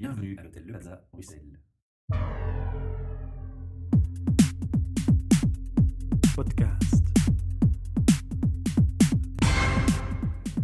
Bienvenue à l'hôtel Le Plaza, Bruxelles. Podcast.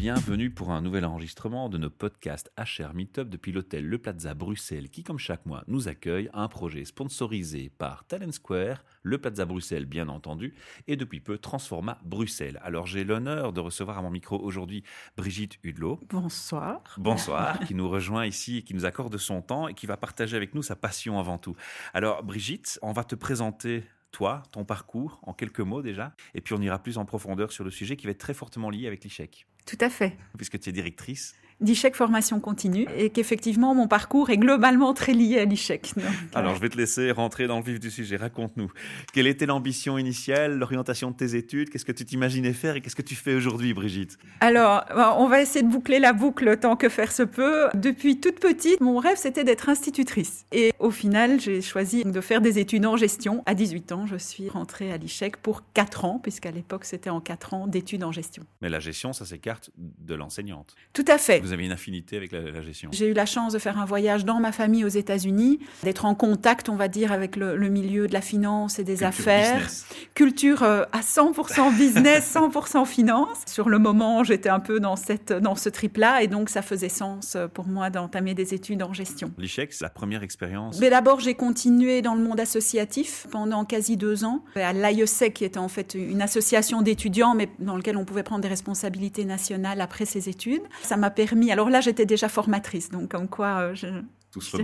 Bienvenue pour un nouvel enregistrement de nos podcasts HR Meetup depuis l'hôtel Le Plaza Bruxelles qui, comme chaque mois, nous accueille un projet sponsorisé par Talent Square, Le Plaza Bruxelles bien entendu, et depuis peu Transforma Bruxelles. Alors j'ai l'honneur de recevoir à mon micro aujourd'hui Brigitte Hudlot. Bonsoir. Bonsoir, qui nous rejoint ici et qui nous accorde son temps et qui va partager avec nous sa passion avant tout. Alors Brigitte, on va te présenter toi, ton parcours, en quelques mots déjà, et puis on ira plus en profondeur sur le sujet qui va être très fortement lié avec l'ICHEC, Tout à fait. puisque tu es directrice. L'ICHEC formation continue et qu'effectivement mon parcours est globalement très lié à l'ICHEC. Alors euh, je vais te laisser rentrer dans le vif du sujet, raconte-nous. Quelle était l'ambition initiale, l'orientation de tes études, qu'est-ce que tu t'imaginais faire et qu'est-ce que tu fais aujourd'hui Brigitte? Alors, on va essayer de boucler la boucle tant que faire se peut. Depuis toute petite, mon rêve c'était d'être institutrice. Et au final, j'ai choisi de faire des études en gestion. À 18 ans, je suis rentrée à l'ICHEC pour 4 ans, puisqu'à l'époque c'était en 4 ans d'études en gestion. Mais la gestion, ça s'écarte de l'enseignante. Tout à fait. Vous avez une affinité avec la, la gestion. J'ai eu la chance de faire un voyage dans ma famille aux États-Unis, d'être en contact, on va dire, avec le, le milieu de la finance et des Culture affaires. business. Culture euh, à 100% business, 100% finance. Sur le moment, j'étais un peu dans, cette, dans ce trip-là et donc ça faisait sens euh, pour moi d'entamer des études en gestion. L'ICHEC, c'est la première expérience. Mais d'abord, j'ai continué dans le monde associatif pendant quasi deux ans, à l'AIESEC, qui était en fait une association d'étudiants, mais dans laquelle on pouvait prendre des responsabilités nationales après ses études. Ça m'a permis, alors là, j'étais déjà formatrice, donc comme quoi euh, je, Tout se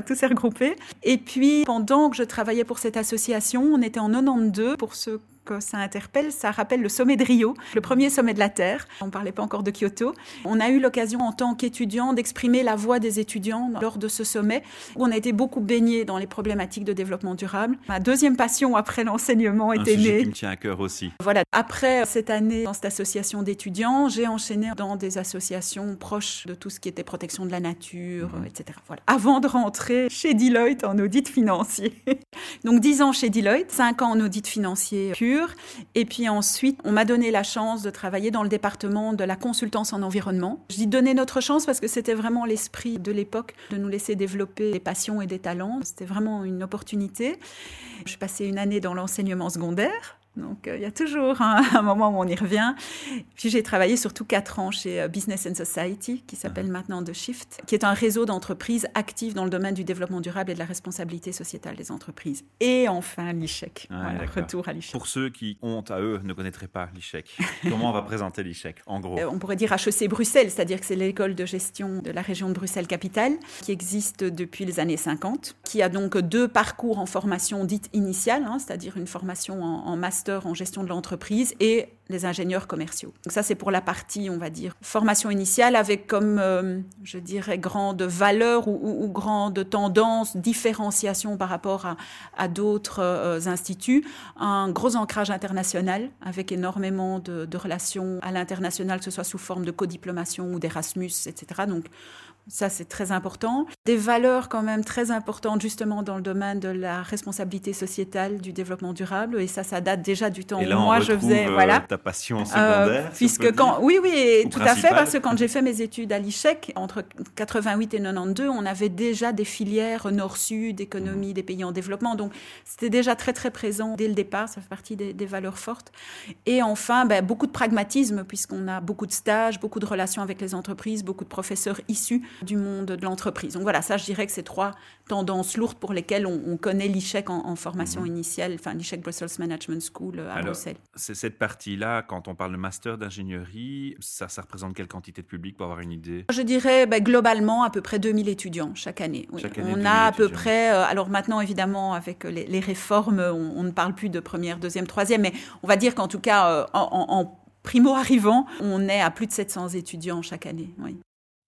tout s'est regroupé. Et puis, pendant que je travaillais pour cette association, on était en 92. Pour ceux que ça interpelle, ça rappelle le sommet de Rio, le premier sommet de la Terre. On ne parlait pas encore de Kyoto. On a eu l'occasion, en tant qu'étudiants, d'exprimer la voix des étudiants lors de ce sommet, où on a été beaucoup baignés dans les problématiques de développement durable. Ma deuxième passion après l'enseignement Un était sujet née. qui me tient à cœur aussi. Voilà. Après cette année dans cette association d'étudiants, j'ai enchaîné dans des associations proches de tout ce qui était protection de la nature, Mhm. etc. Voilà. Avant de rentrer chez Deloitte en audit financier. Donc 10 ans chez Deloitte, 5 ans en audit financier pur. Et puis ensuite, on m'a donné la chance de travailler dans le département de la consultance en environnement. Je dis donner notre chance parce que c'était vraiment l'esprit de l'époque de nous laisser développer des passions et des talents. C'était vraiment une opportunité. Je passée une année dans l'enseignement secondaire. Donc, euh, il y a toujours un, un moment où on y revient. Puis, j'ai travaillé surtout quatre ans chez euh, Business and Society, qui s'appelle maintenant The Shift, qui est un réseau d'entreprises actives dans le domaine du développement durable et de la responsabilité sociétale des entreprises. Et enfin, l'ICHEC. Ah, Voilà, retour à l'ICHEC. Pour ceux qui, honte à eux, ne connaîtraient pas l'ICHEC, comment on va présenter l'ICHEC, en gros? Euh, On pourrait dire HEC Bruxelles, c'est-à-dire que c'est l'école de gestion de la région de Bruxelles-Capitale, qui existe depuis les années 50, qui a donc deux parcours en formation dite initiale, hein, c'est-à-dire une formation en, en master en gestion de l'entreprise et les ingénieurs commerciaux. Donc ça, c'est pour la partie, on va dire, formation initiale avec comme, euh, je dirais, grande valeur ou, ou- ou grande tendance, différenciation par rapport à, d'autres euh, instituts, un gros ancrage international avec énormément de, de relations à l'international, que ce soit sous forme de codiplomation ou d'Erasmus, etc. Donc ça, c'est très important. Des valeurs quand même très importantes justement dans le domaine de la responsabilité sociétale, du développement durable. Et ça, ça date déjà du temps Et où là, moi je faisais... euh, voilà. ta passion Euh, secondaire. on puisque quand, oui, oui, Ou tout à fait, parce que quand j'ai fait mes études à l'ICHEC, entre 88 et 92, on avait déjà des filières nord-sud, Mmh. économie des pays en développement. Donc, c'était déjà très, très présent dès le départ. Ça fait partie des, des valeurs fortes. Et enfin, ben, beaucoup de pragmatisme, puisqu'on a beaucoup de stages, beaucoup de relations avec les entreprises, beaucoup de professeurs issus du monde de l'entreprise. Donc voilà, ça, je dirais que c'est trois tendances lourdes pour lesquelles on, on connaît l'ICHEC en, en formation initiale, enfin l'ICHEC Brussels Management School euh, à. Alors, Bruxelles. C'est cette partie-là, quand on parle de master d'ingénierie, ça, ça représente quelle quantité de public pour avoir une idée? Je dirais ben, globalement à peu près 2000 étudiants chaque année. oui. Chaque année, on 2000 a à peu étudiants. près, euh, alors maintenant évidemment avec les, les réformes, on, on ne parle plus de première, deuxième, troisième, mais on va dire qu'en tout cas euh, en, en- en primo arrivant, on est à plus de 700 étudiants chaque année. Oui.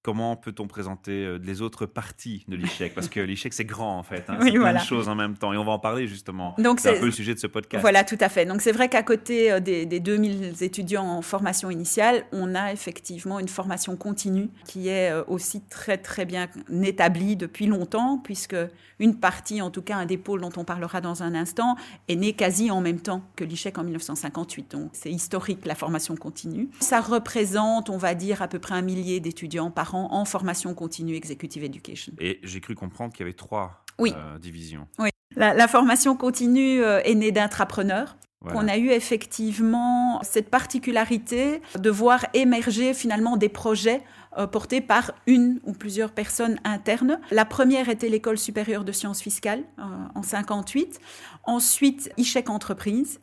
Comment peut-on présenter euh, les autres parties de l'ICHEC Parce que l'ICHEC, c'est grand en fait. hein. Oui, c'est plein de choses en même temps. Et on va en parler justement. Donc, c'est un peu le sujet de ce podcast. Voilà, tout à fait. Donc c'est vrai qu'à côté euh, des, des 2000 étudiants en formation initiale, on a effectivement une formation continue qui est euh, aussi très très bien établie depuis longtemps, puisque une partie, en tout cas un des pôles dont on parlera dans un instant, est née quasi en même temps que l'ICHEC en 1958. Donc c'est historique la formation continue. Ça représente, on va dire, à peu près un millier d'étudiants par par an en formation continue Executive Education. Et j'ai cru comprendre qu'il y avait trois oui. divisions. Oui. La, formation continue est née d'entrepreneurs. On a eu effectivement cette particularité de voir émerger finalement des projets euh, portés par une ou plusieurs personnes internes. La première était l'école supérieure de sciences fiscales euh, en 58, ensuite ICHEC Entreprise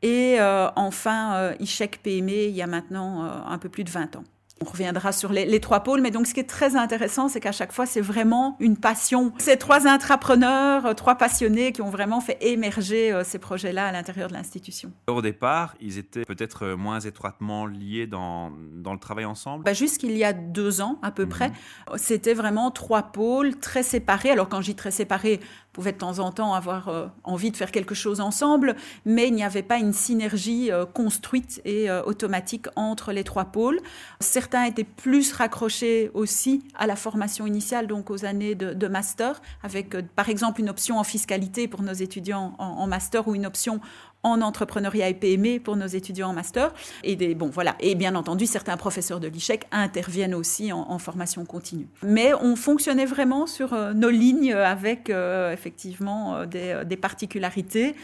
et euh, enfin ICHEC PME il y a maintenant un peu plus de 20 ans. On reviendra sur les, trois pôles, mais donc ce qui est très intéressant, c'est qu'à chaque fois, c'est vraiment une passion. Ces trois intrapreneurs, euh, trois passionnés qui ont vraiment fait émerger euh, ces projets-là à l'intérieur de l'institution. Au départ, ils étaient peut-être euh, moins étroitement liés dans, dans le travail ensemble bah Jusqu'il y a deux ans à peu mhm. près, c'était vraiment trois pôles très séparés. Alors quand je dis très séparés, pouvaient de temps en temps avoir envie de faire quelque chose ensemble, mais il n'y avait pas une synergie construite et automatique entre les trois pôles. Certains étaient plus raccrochés aussi à la formation initiale, donc aux années de, master, avec euh, par exemple une option en fiscalité pour nos étudiants en, master ou une option en entrepreneuriat et PME pour nos étudiants en master. Et, des, bon, voilà. et bien entendu, certains professeurs de l'ICHEC interviennent aussi en, formation continue. Mais on fonctionnait vraiment sur euh, nos lignes avec euh, effectivement des particularités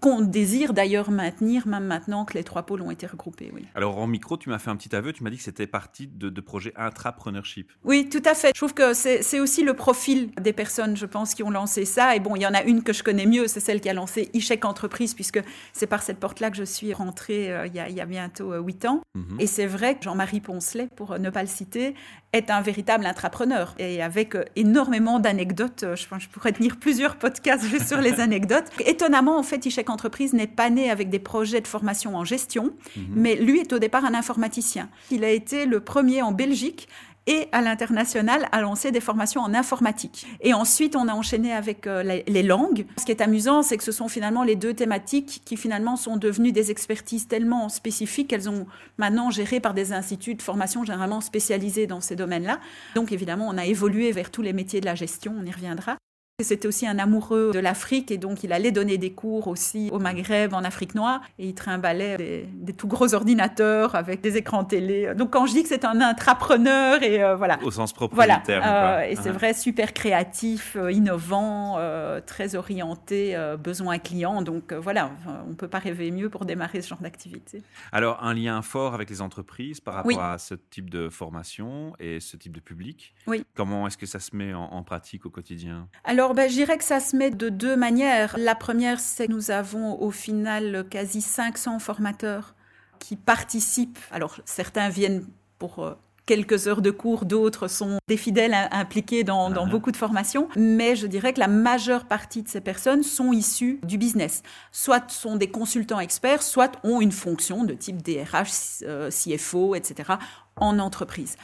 qu'on désire d'ailleurs maintenir, même maintenant que les trois pôles ont été regroupés. Oui. Alors en micro, tu m'as fait un petit aveu, tu m'as dit que c'était partie de, de projets intrapreneurship. Oui, tout à fait. Je trouve que c'est aussi le profil des personnes, je pense, qui ont lancé ça. Et bon, il y en a une que je connais mieux, c'est celle qui a lancé e Entreprise, puisque c'est par cette porte-là que je suis rentrée euh, il, y a, il, y a, bientôt euh, huit ans. Mhm. Et c'est vrai que Jean-Marie Poncelet, pour ne pas le citer, est un véritable intrapreneur et avec euh, énormément d'anecdotes. Je pense je pourrais tenir plusieurs podcasts juste sur les anecdotes. Étonnamment, en fait, e Entreprise n'est pas né avec des projets de formation en gestion, mhm. mais lui est au départ un informaticien. Il a été le premier en Belgique et à l'international à lancer des formations en informatique. Et ensuite, on a enchaîné avec euh, les, langues. Ce qui est amusant, c'est que ce sont finalement les deux thématiques qui finalement sont devenues des expertises tellement spécifiques qu'elles ont maintenant gérées par des instituts de formation généralement spécialisés dans ces domaines-là. Donc évidemment, on a évolué vers tous les métiers de la gestion, on y reviendra. C'était aussi un amoureux de l'Afrique et donc il allait donner des cours aussi au Maghreb, en Afrique noire, et il trimballait des, tout gros ordinateurs avec des écrans télé. Donc quand je dis que c'est un intrapreneur et euh, voilà. Au sens propre voilà. du terme. Euh, et c'est vrai, super créatif, euh, innovant, très orienté besoin client. Donc voilà, on peut pas rêver mieux pour démarrer ce genre d'activité. Alors un lien fort avec les entreprises par rapport à ce type de formation et ce type de public. Oui. Comment est-ce que ça se met en, en pratique au quotidien? Alors ben, je dirais que ça se met de deux manières. La première, c'est que nous avons au final quasi 500 formateurs qui participent. Alors, certains viennent pour euh, quelques heures de cours, d'autres sont des fidèles impliqués dans, ah. beaucoup de formations. Mais je dirais que la majeure partie de ces personnes sont issues du business. Soit sont des consultants experts, soit ont une fonction de type DRH, euh, CFO, etc. en entreprise.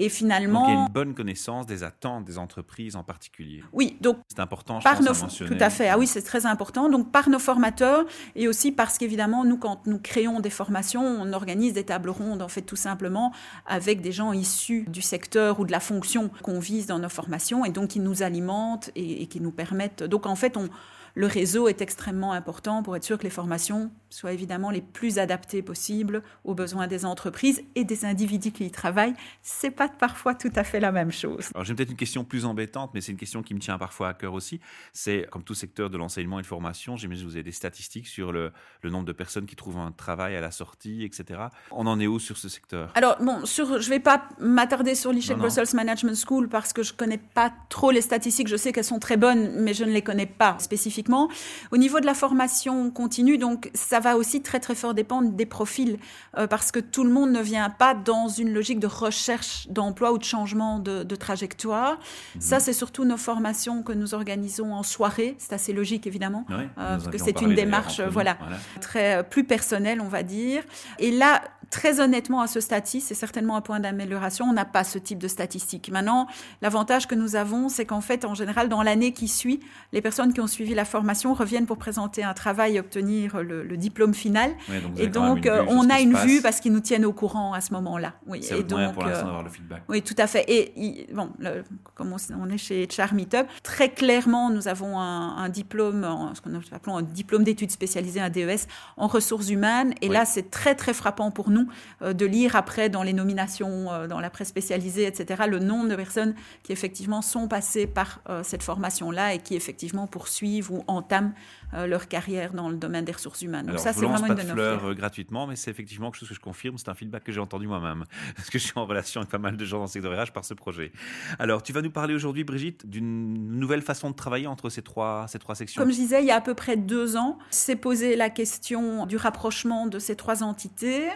Et finalement, donc il y a une bonne connaissance des attentes des entreprises en particulier. Oui, donc c'est important. Je par pense, à mentionner. Tout à fait. Ah oui, c'est très important. Donc par nos formateurs et aussi parce qu'évidemment nous, quand nous créons des formations, on organise des tables rondes en fait tout simplement avec des gens issus du secteur ou de la fonction qu'on vise dans nos formations et donc qui nous alimentent et, et qui nous permettent. Donc en fait, on le réseau est extrêmement important pour être sûr que les formations soient évidemment les plus adaptées possibles aux besoins des entreprises et des individus qui y travaillent. C'est pas parfois tout à fait la même chose. Alors j'ai peut-être une question plus embêtante, mais c'est une question qui me tient parfois à cœur aussi. C'est comme tout secteur de l'enseignement et de formation, j'imagine que vous avez des statistiques sur le, nombre de personnes qui trouvent un travail à la sortie, etc. On en est où sur ce secteur? Alors bon, sur, je vais pas m'attarder sur l'Ishek Brussels Management School parce que je connais pas trop les statistiques. Je sais qu'elles sont très bonnes, mais je ne les connais pas spécifiquement au niveau de la formation continue, donc ça va aussi très très fort dépendre des profils, euh, parce que tout le monde ne vient pas dans une logique de recherche d'emploi ou de changement de, trajectoire. Mhm. Ça, c'est surtout nos formations que nous organisons en soirée. C'est assez logique évidemment, euh, parce que c'est une démarche, voilà, très euh, plus personnelle, on va dire. Et là, Très honnêtement, à ce stade-ci, c'est certainement un point d'amélioration. On n'a pas ce type de statistiques. Maintenant, l'avantage que nous avons, c'est qu'en fait, en général, dans l'année qui suit, les personnes qui ont suivi la formation reviennent pour présenter un travail et obtenir le, diplôme final. et donc, euh, on a une vue parce qu'ils nous tiennent au courant à ce moment-là. Oui. et donc, pour l'instant euh, d'avoir le feedback. Oui, tout à fait. Et bon, comme on, est chez Char Meetup, très clairement, nous avons un, diplôme, ce qu'on appelle un diplôme d'études spécialisées, un DES, en ressources humaines. Et là, c'est très, très frappant pour nous nous de lire après dans les nominations, dans la presse spécialisée, etc., le nombre de personnes qui effectivement sont passées par cette formation-là et qui effectivement poursuivent ou entament leur carrière dans le domaine des ressources humaines. Donc ça, c'est vraiment une de, fleurs gratuitement, mais c'est effectivement quelque chose que je confirme. C'est un feedback que j'ai entendu moi-même, parce que je suis en relation avec pas mal de gens dans le secteur RH par ce projet. Alors, tu vas nous parler aujourd'hui, Brigitte, d'une nouvelle façon de travailler entre ces trois, ces trois sections. Comme je disais, il y a à peu près deux ans, s'est posé la question du rapprochement de ces trois entités.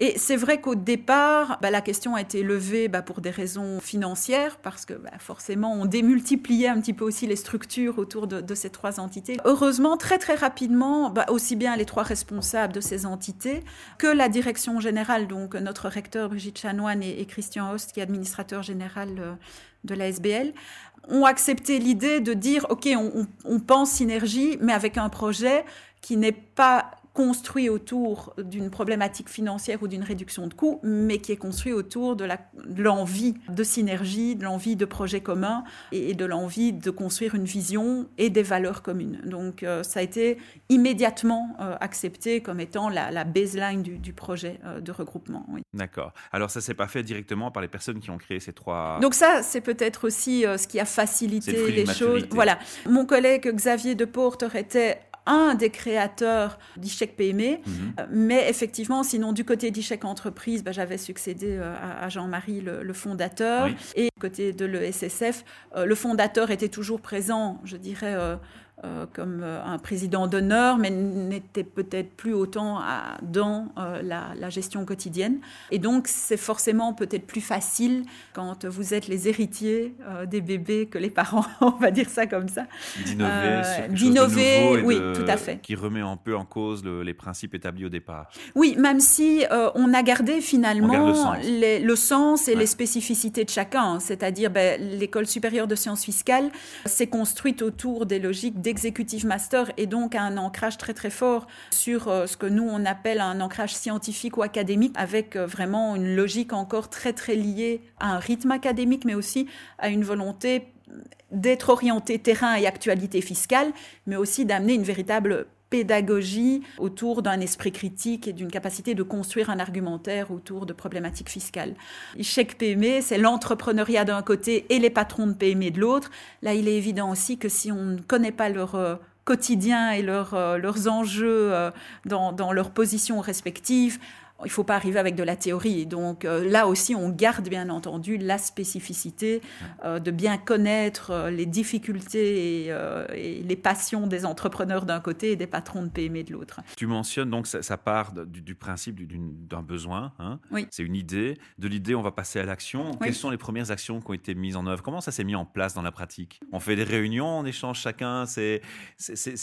Et c'est vrai qu'au départ, bah, la question a été levée bah, pour des raisons financières, parce que bah, forcément, on démultipliait un petit peu aussi les structures autour de, ces trois entités. Heureusement, très très rapidement, aussi bien les trois responsables de ces entités que la direction générale, donc notre recteur Brigitte Chanoine et, Christian Host, qui est administrateur général euh, de la SBL, ont accepté l'idée de dire, OK, on, on pense synergie, mais avec un projet qui n'est pas construit autour d'une problématique financière ou d'une réduction de coûts, mais qui est construit autour de l'envie de, synergie, de l'envie de projet commun et, de l'envie de construire une vision et des valeurs communes. Donc euh, ça a été immédiatement euh, accepté comme étant la, baseline du, projet euh, de regroupement. D'accord. Alors ça s'est pas fait directement par les personnes qui ont créé ces trois. Donc ça, c'est peut-être aussi ce qui a facilité les choses. Voilà. Mon collègue Xavier Deporte était un des créateurs d'Ichec PME. Mhm. Euh, mais effectivement, sinon, du côté d'Ichec Entreprise, bah, j'avais succédé euh, à, Jean-Marie, le, fondateur. Et du côté de l'ESSF, euh, le fondateur était toujours présent, je dirais, euh, comme euh, un président d'honneur, mais n'était peut-être plus autant dans euh, la, gestion quotidienne. Et donc, c'est forcément peut-être plus facile quand vous êtes les héritiers des bébés que les parents, on va dire ça comme ça. D'innover, d'innover, oui, tout à fait. Qui remet un peu en cause les principes établis au départ. Oui, même si on a gardé finalement le, sens. et les spécificités de chacun. C'est-à-dire, ben, l'école supérieure de sciences fiscales s'est construite autour des logiques exécutive master et donc un ancrage très très fort sur euh, ce que nous on appelle un ancrage scientifique ou académique avec euh, vraiment une logique encore très très liée à un rythme académique mais aussi à une volonté d'être orienté terrain et actualité fiscale, mais aussi d'amener une véritable pédagogie autour d'un esprit critique et d'une capacité de construire un argumentaire autour de problématiques fiscales. Chèque PME, c'est l'entrepreneuriat d'un côté et les patrons de PME de l'autre. Là, il est évident aussi que si on ne connaît pas leur euh, quotidien et euh, leurs enjeux euh, dans, dans leurs positions respectives, il ne faut pas arriver avec de la théorie. Donc euh, là aussi, on garde bien entendu la spécificité euh, de bien connaître euh, les difficultés et, les passions des entrepreneurs d'un côté et des patrons de PME de l'autre. Tu mentionnes donc ça, part du, principe d'un besoin. Hein. oui. C'est une idée. De l'idée, on va passer à l'action. Quelles sont les premières actions qui ont été mises en œuvre? Comment ça s'est mis en place dans la pratique? On fait des réunions, on échange chacun ses,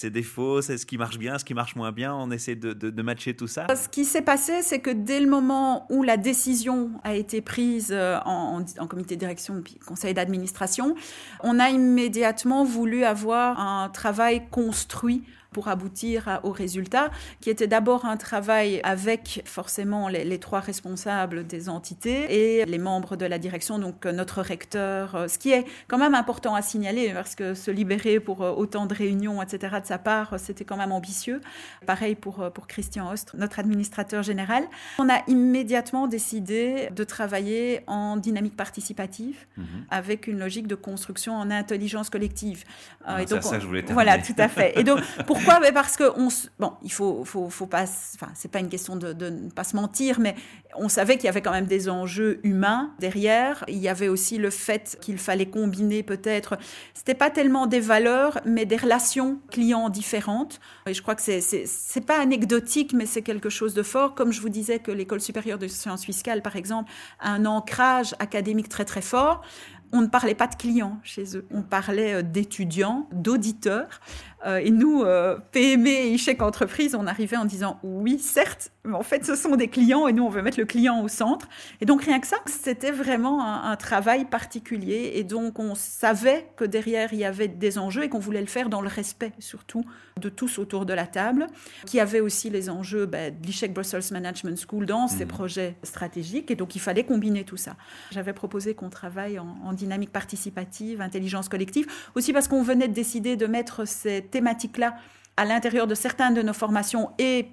défauts, c'est ce qui marche bien, ce qui marche moins bien. On essaie de, de matcher tout ça. Ce qui s'est passé, c'est que dès le moment où la décision a été prise euh, en, comité de direction puis conseil d'administration, on a immédiatement voulu avoir un travail construit pour aboutir au résultat, qui était d'abord un travail avec forcément les, trois responsables des entités et les membres de la direction, donc euh, notre recteur, euh, ce qui est quand même important à signaler parce que se libérer pour euh, autant de réunions, etc., de sa part, c'était quand même ambitieux. Pareil pour, pour Christian Ost, notre administrateur général. On a immédiatement décidé de travailler en dynamique participative mhm. avec une logique de construction en intelligence collective. Ah, et donc, ça, je voulais Voilà, tout à fait. Et donc, pour pourquoi? Parce que on, bon, il faut, faut, faut pas, enfin, c'est pas une question de, ne pas se mentir, mais on savait qu'il y avait quand même des enjeux humains derrière. Il y avait aussi le fait qu'il fallait combiner peut-être, c'était pas tellement des valeurs, mais des relations clients différentes. Et je crois que c'est, c'est, pas anecdotique, mais c'est quelque chose de fort. Comme je vous disais que l'école supérieure de sciences fiscales, par exemple, a un ancrage académique très très fort on ne parlait pas de clients chez eux, on parlait euh, d'étudiants, d'auditeurs. Euh, et nous, euh, PME et échec entreprise, on arrivait en disant oui, certes, mais en fait, ce sont des clients et nous, on veut mettre le client au centre. Et donc, rien que ça, c'était vraiment un, travail particulier. Et donc, on savait que derrière, il y avait des enjeux et qu'on voulait le faire dans le respect, surtout, de tous autour de la table, qui avait aussi les enjeux ben, de l'Ichec Brussels Management School dans ses mmh. projets stratégiques. Et donc, il fallait combiner tout ça. J'avais proposé qu'on travaille en, en dynamique participative, intelligence collective, aussi parce qu'on venait de décider de mettre ces thématiques-là à l'intérieur de certaines de nos formations et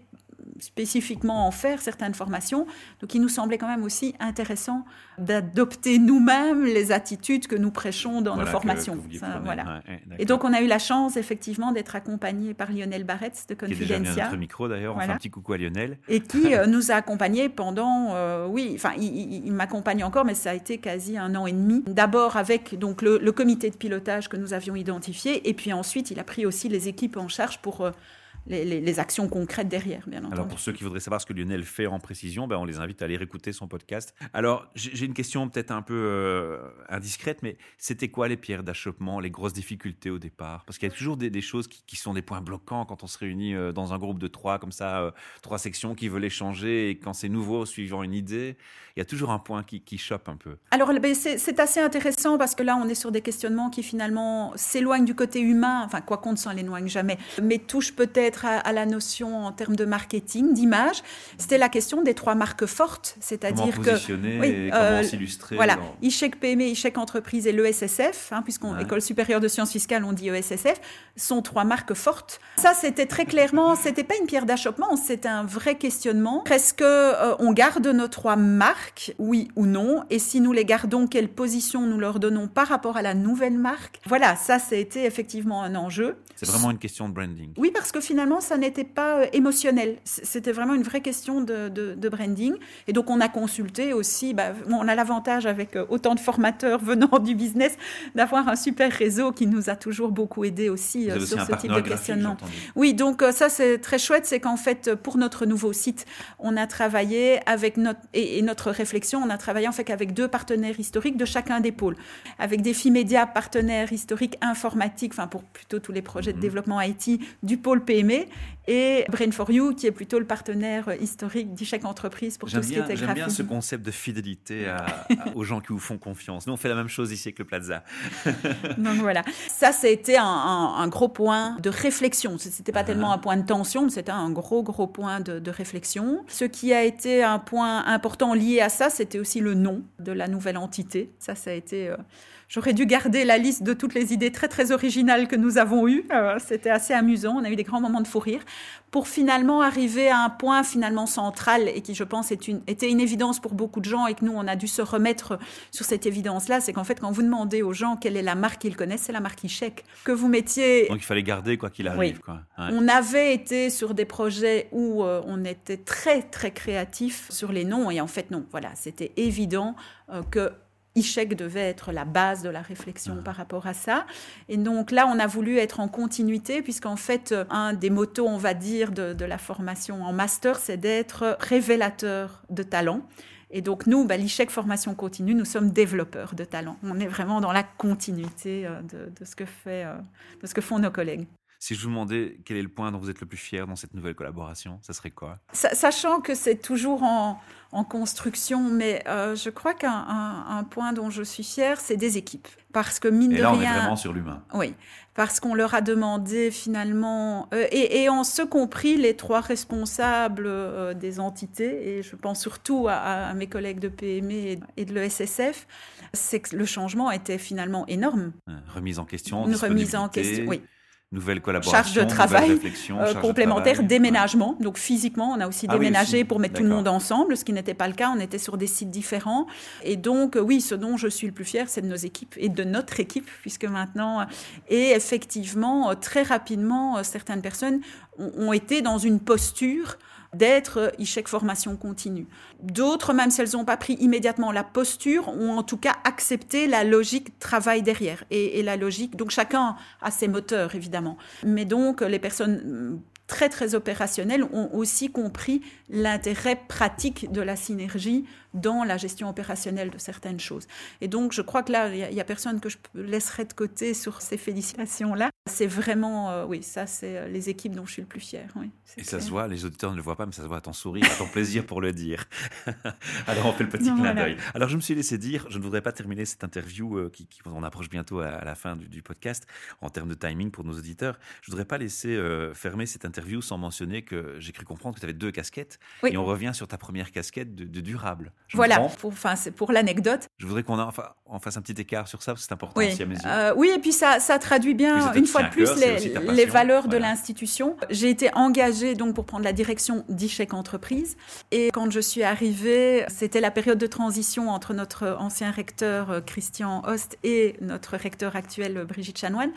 spécifiquement en faire certaines formations. Donc il nous semblait quand même aussi intéressant d'adopter nous-mêmes les attitudes que nous prêchons dans nos formations. voilà. et donc on a eu la chance effectivement d'être accompagné par Lionel Barretz de Confidencia. Qui est déjà notre micro d'ailleurs, on fait un petit coucou à Lionel. Et qui euh, nous a accompagnés pendant, euh, oui, enfin il, m'accompagne encore, mais ça a été quasi un an et demi. D'abord avec donc le, le, comité de pilotage que nous avions identifié, et puis ensuite il a pris aussi les équipes en charge pour euh, les, actions concrètes derrière, bien entendu. Alors pour ceux qui voudraient savoir ce que Lionel fait en précision, ben on les invite à aller écouter son podcast. Alors j'ai une question peut-être un peu euh, indiscrète, mais c'était quoi les pierres d'achoppement, les grosses difficultés au départ? Parce qu'il y a toujours des, choses qui, sont des points bloquants quand on se réunit euh, dans un groupe de trois, comme ça, euh, trois sections qui veulent échanger, et quand c'est nouveau, suivant une idée, il y a toujours un point qui, qui chope un peu. Alors ben, c'est assez intéressant parce que là on est sur des questionnements qui finalement s'éloignent du côté humain, enfin quoi qu'on ne s'en éloigne jamais, mais touchent peut-être à, la notion en termes de marketing, d'image. C'était la question des trois marques fortes, c'est-à-dire que oui, comment euh, s'illustrer. Voilà, ICHEC PME, ICHEC Entreprise et l'ESSF, hein, puisqu'on école supérieure de sciences fiscales, on dit ESSF, sont trois marques fortes. Ça, c'était très clairement, c'était pas une pierre d'achoppement, c'était un vrai questionnement. Est-ce que euh, on garde nos trois marques, oui ou non, et si nous les gardons, quelle position nous leur donnons par rapport à la nouvelle marque? Voilà, ça, c'était effectivement un enjeu. C'est vraiment une question de branding. Oui, parce que finalement finalement, ça n'était pas euh, émotionnel. C'était vraiment une vraie question de, branding. Et donc, on a consulté aussi. Bah, on a l'avantage, avec euh, autant de formateurs venant du business, d'avoir un super réseau qui nous a toujours beaucoup aidé aussi euh, sur ce type de questionnement. Oui, donc ça, c'est très chouette. C'est qu'en fait, pour notre nouveau site, on a travaillé avec notre, et, notre réflexion, on a travaillé en fait avec deux partenaires historiques de chacun des pôles. Avec des filles médias partenaires historiques informatiques, enfin, pour plutôt tous les projets de mhm. développement IT du pôle PME mais et Brain4You, qui est plutôt le partenaire historique d'Ichec Entreprise pour tout ce qui est J'aime bien ce concept de fidélité aux gens qui vous font confiance. Nous, on fait la même chose ici avec le Plaza. Donc voilà. Ça, c'était un, un, gros point de réflexion. C'était pas tellement uh-huh. un point de tension, mais c'était un gros, gros point de, de, réflexion. Ce qui a été un point important lié à ça, c'était aussi le nom de la nouvelle entité. Ça, ça a été... Euh, J'aurais dû garder la liste de toutes les idées très très originales que nous avons eues. Euh, c'était assez amusant. On a eu des grands moments de fou rire pour finalement arriver à un point finalement central et qui, je pense, est une, était une évidence pour beaucoup de gens et que nous, on a dû se remettre sur cette évidence-là. C'est qu'en fait, quand vous demandez aux gens quelle est la marque qu'ils connaissent, c'est la marque Ichek. Que vous mettiez. Donc il fallait garder quoi qu'il arrive. Quoi. On avait été sur des projets où euh, on était très très créatif sur les noms et en fait non, voilà, c'était évident euh, que Ishek devait être la base de la réflexion ah. par rapport à ça. Et donc là, on a voulu être en continuité, puisqu'en fait, un des motos, on va dire, de, la formation en master, c'est d'être révélateur de talent. Et donc nous, bah, l'ICHEC Formation Continue, nous sommes développeurs de talent. On est vraiment dans la continuité euh, de, ce, que fait, euh, de ce que font nos collègues. Si je vous demandais quel est le point dont vous êtes le plus fier dans cette nouvelle collaboration, ça serait quoi? Sachant que c'est toujours en, construction, mais euh, je crois qu'un point dont je suis fière, c'est des équipes. Parce que mine et de là, rien. on est vraiment sur l'humain. Oui, parce qu'on leur a demandé finalement, euh, et, en ce compris les trois responsables euh, des entités, et je pense surtout à, mes collègues de PME et de l'ESSF, c'est que le changement était finalement énorme. Remise en question. Une remise en question, oui nouvelle collaboration, charge de travail euh, complémentaire, déménagement. Donc physiquement, on a aussi ah déménagé pour mettre tout le monde ensemble, ce qui n'était pas le cas. On était sur des sites différents. Et donc, oui, ce dont je suis le plus fier, c'est de nos équipes et de notre équipe, puisque maintenant, et effectivement, très rapidement, certaines personnes ont été dans une posture d'être échec formation continue. D'autres, même si elles n'ont pas pris immédiatement la posture, ont en tout cas accepté la logique travail derrière et, et la logique. Donc chacun a ses moteurs évidemment, mais donc les personnes très très opérationnels ont aussi compris l'intérêt pratique de la synergie dans la gestion opérationnelle de certaines choses. Et donc je crois que là, il n'y a, personne que je laisserai de côté sur ces félicitations-là. C'est vraiment, euh, oui, ça c'est euh, les équipes dont je suis le plus fier. Oui, Et ça se voit, les auditeurs ne le voient pas, mais ça se voit à ton sourire, à ton plaisir pour le dire. Alors on fait le petit clin d'œil. Alors je me suis laissé dire, je ne voudrais pas terminer cette interview euh, qui, on approche bientôt à, la fin du, podcast en termes de timing pour nos auditeurs. Je ne voudrais pas laisser fermer cette interview interview sans mentionner que j'ai cru comprendre que tu avais deux casquettes. Oui. Et on revient sur ta première casquette de, de durable. Je Voilà, pour, enfin, c'est pour l'anecdote. Je voudrais qu'on en, enfin, on fasse un petit écart sur ça parce que c'est important Oui, aussi à mes yeux. Euh, oui, et puis ça, ça traduit bien, une fois de plus, les, valeurs de l'institution. J'ai été engagée donc pour prendre la direction d'Ichec Entreprise. Et quand je suis arrivée, c'était la période de transition entre notre ancien recteur euh, Christian Host et notre recteur actuel euh, Brigitte Chanoine.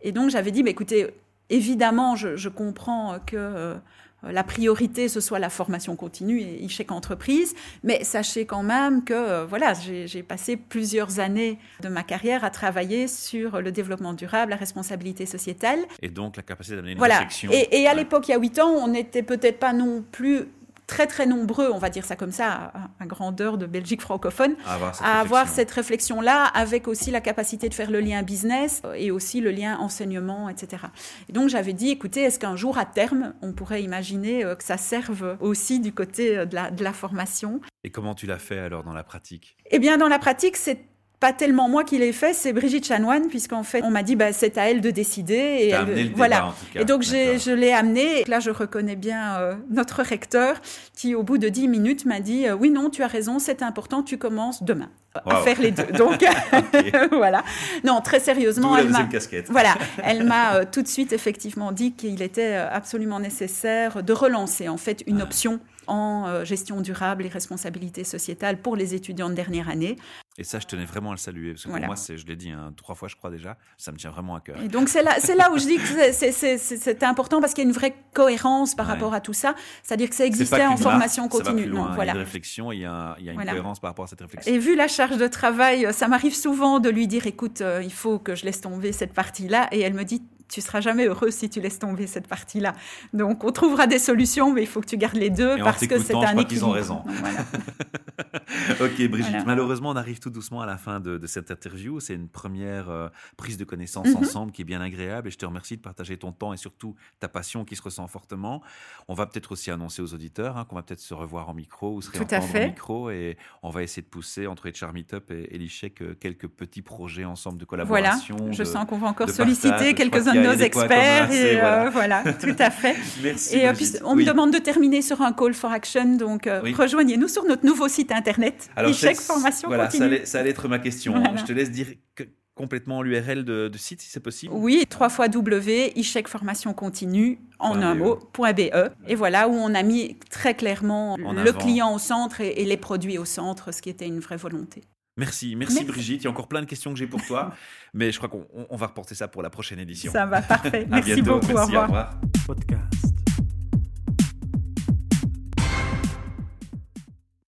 Et donc j'avais dit, bah, écoutez, évidemment, je, je comprends que... euh, la priorité, ce soit la formation continue et Ichec Entreprise. Mais sachez quand même que euh, voilà, j'ai j'ai passé plusieurs années de ma carrière à travailler sur le développement durable, la responsabilité sociétale. Et donc la capacité d'amener une Voilà. réflexion. Et, et à Ouais. l'époque, il y a huit ans, on n'était peut-être pas non plus très très nombreux, on va dire ça comme ça, à, à grandeur de Belgique francophone, à avoir cette à avoir réflexion. cette réflexion-là, avec aussi la capacité de faire le lien business et aussi le lien enseignement, etc. Et donc j'avais dit, écoutez, est-ce qu'un jour à terme, on pourrait imaginer euh, que ça serve aussi du côté euh, de la, de la formation? Et comment tu l'as fait alors dans la pratique? Eh bien, dans la pratique, c'est pas tellement moi qui l'ai fait, c'est Brigitte Chanoine, puisqu'en fait, on m'a dit, bah, c'est à elle de décider. Et T'as elle- amené le débat, voilà. en tout cas. Et donc, je l'ai amené. Et là, je reconnais bien euh, notre recteur qui, au bout de dix minutes, m'a dit euh, Oui, non, tu as raison, c'est important, tu commences demain à Wow. faire les deux. Donc, voilà. Non, très sérieusement, elle m'a. Voilà, elle m'a euh, tout de suite effectivement dit qu'il était euh, absolument nécessaire de relancer en fait une Ah. option en euh, gestion durable et responsabilité sociétale pour les étudiants de dernière année. Et ça, je tenais vraiment à le saluer parce que Voilà. pour moi, je l'ai dit hein, trois fois, je crois déjà, ça me tient vraiment à cœur. Et donc c'est là, là où je dis que c'est- important parce qu'il y a une vraie cohérence par Ouais. rapport à tout ça. C'est-à-dire que ça existait en formation marque, continue. plus loin. Non, Il y a une réflexion, il y a, il y a une Voilà. cohérence par rapport à cette réflexion. Et vu la charge de travail, euh, ça m'arrive souvent de lui dire écoute, euh, il faut que je laisse tomber cette partie-là. Et elle me dit tu seras jamais heureux si tu laisses tomber cette partie-là. Donc on trouvera des solutions, mais il faut que tu gardes les deux Et parce que c'est t'écoutant, je un crois qu'ils ont raison. Donc, voilà. ok, Brigitte, Voilà. malheureusement, on arrive tout doucement à la fin de, de cette interview. C'est une première euh, prise de connaissance Mhm. ensemble qui est bien agréable et je te remercie de partager ton temps et surtout ta passion qui se ressent fortement. On va peut-être aussi annoncer aux auditeurs hein, qu'on va peut-être se revoir en micro ou se Tout à réentendre fait. en micro et on va essayer de pousser entre HR Meetup et, et l'ICHEC euh, quelques petits projets ensemble de Voilà, collaboration. je de- sens qu'on va encore. Je solliciter quelques-uns de nos experts. communs, Et euh, voilà, tout à fait. Merci. Et euh, puis, on Oui. me demande de terminer sur un call for action, donc euh, Oui. rejoignez-nous sur notre nouveau site internet, Alors, c'est- Formation voilà, ça allait, ça allait être ma question. Voilà. Je te laisse dire que- complètement l'URL de, de site si c'est possible. Oui, trois fois W, Ichec Formation Continue, en un mot, point .be. Et voilà où on a mis très clairement En le avant. client au centre et, et les produits au centre, ce qui était une vraie volonté. Merci, merci, Merci. Brigitte. Il y a encore plein de questions que j'ai pour toi, mais je crois qu'on on- on va reporter ça pour la prochaine édition. Ça va, parfait. Merci bientôt. beaucoup, Merci, au revoir. Au revoir. podcast.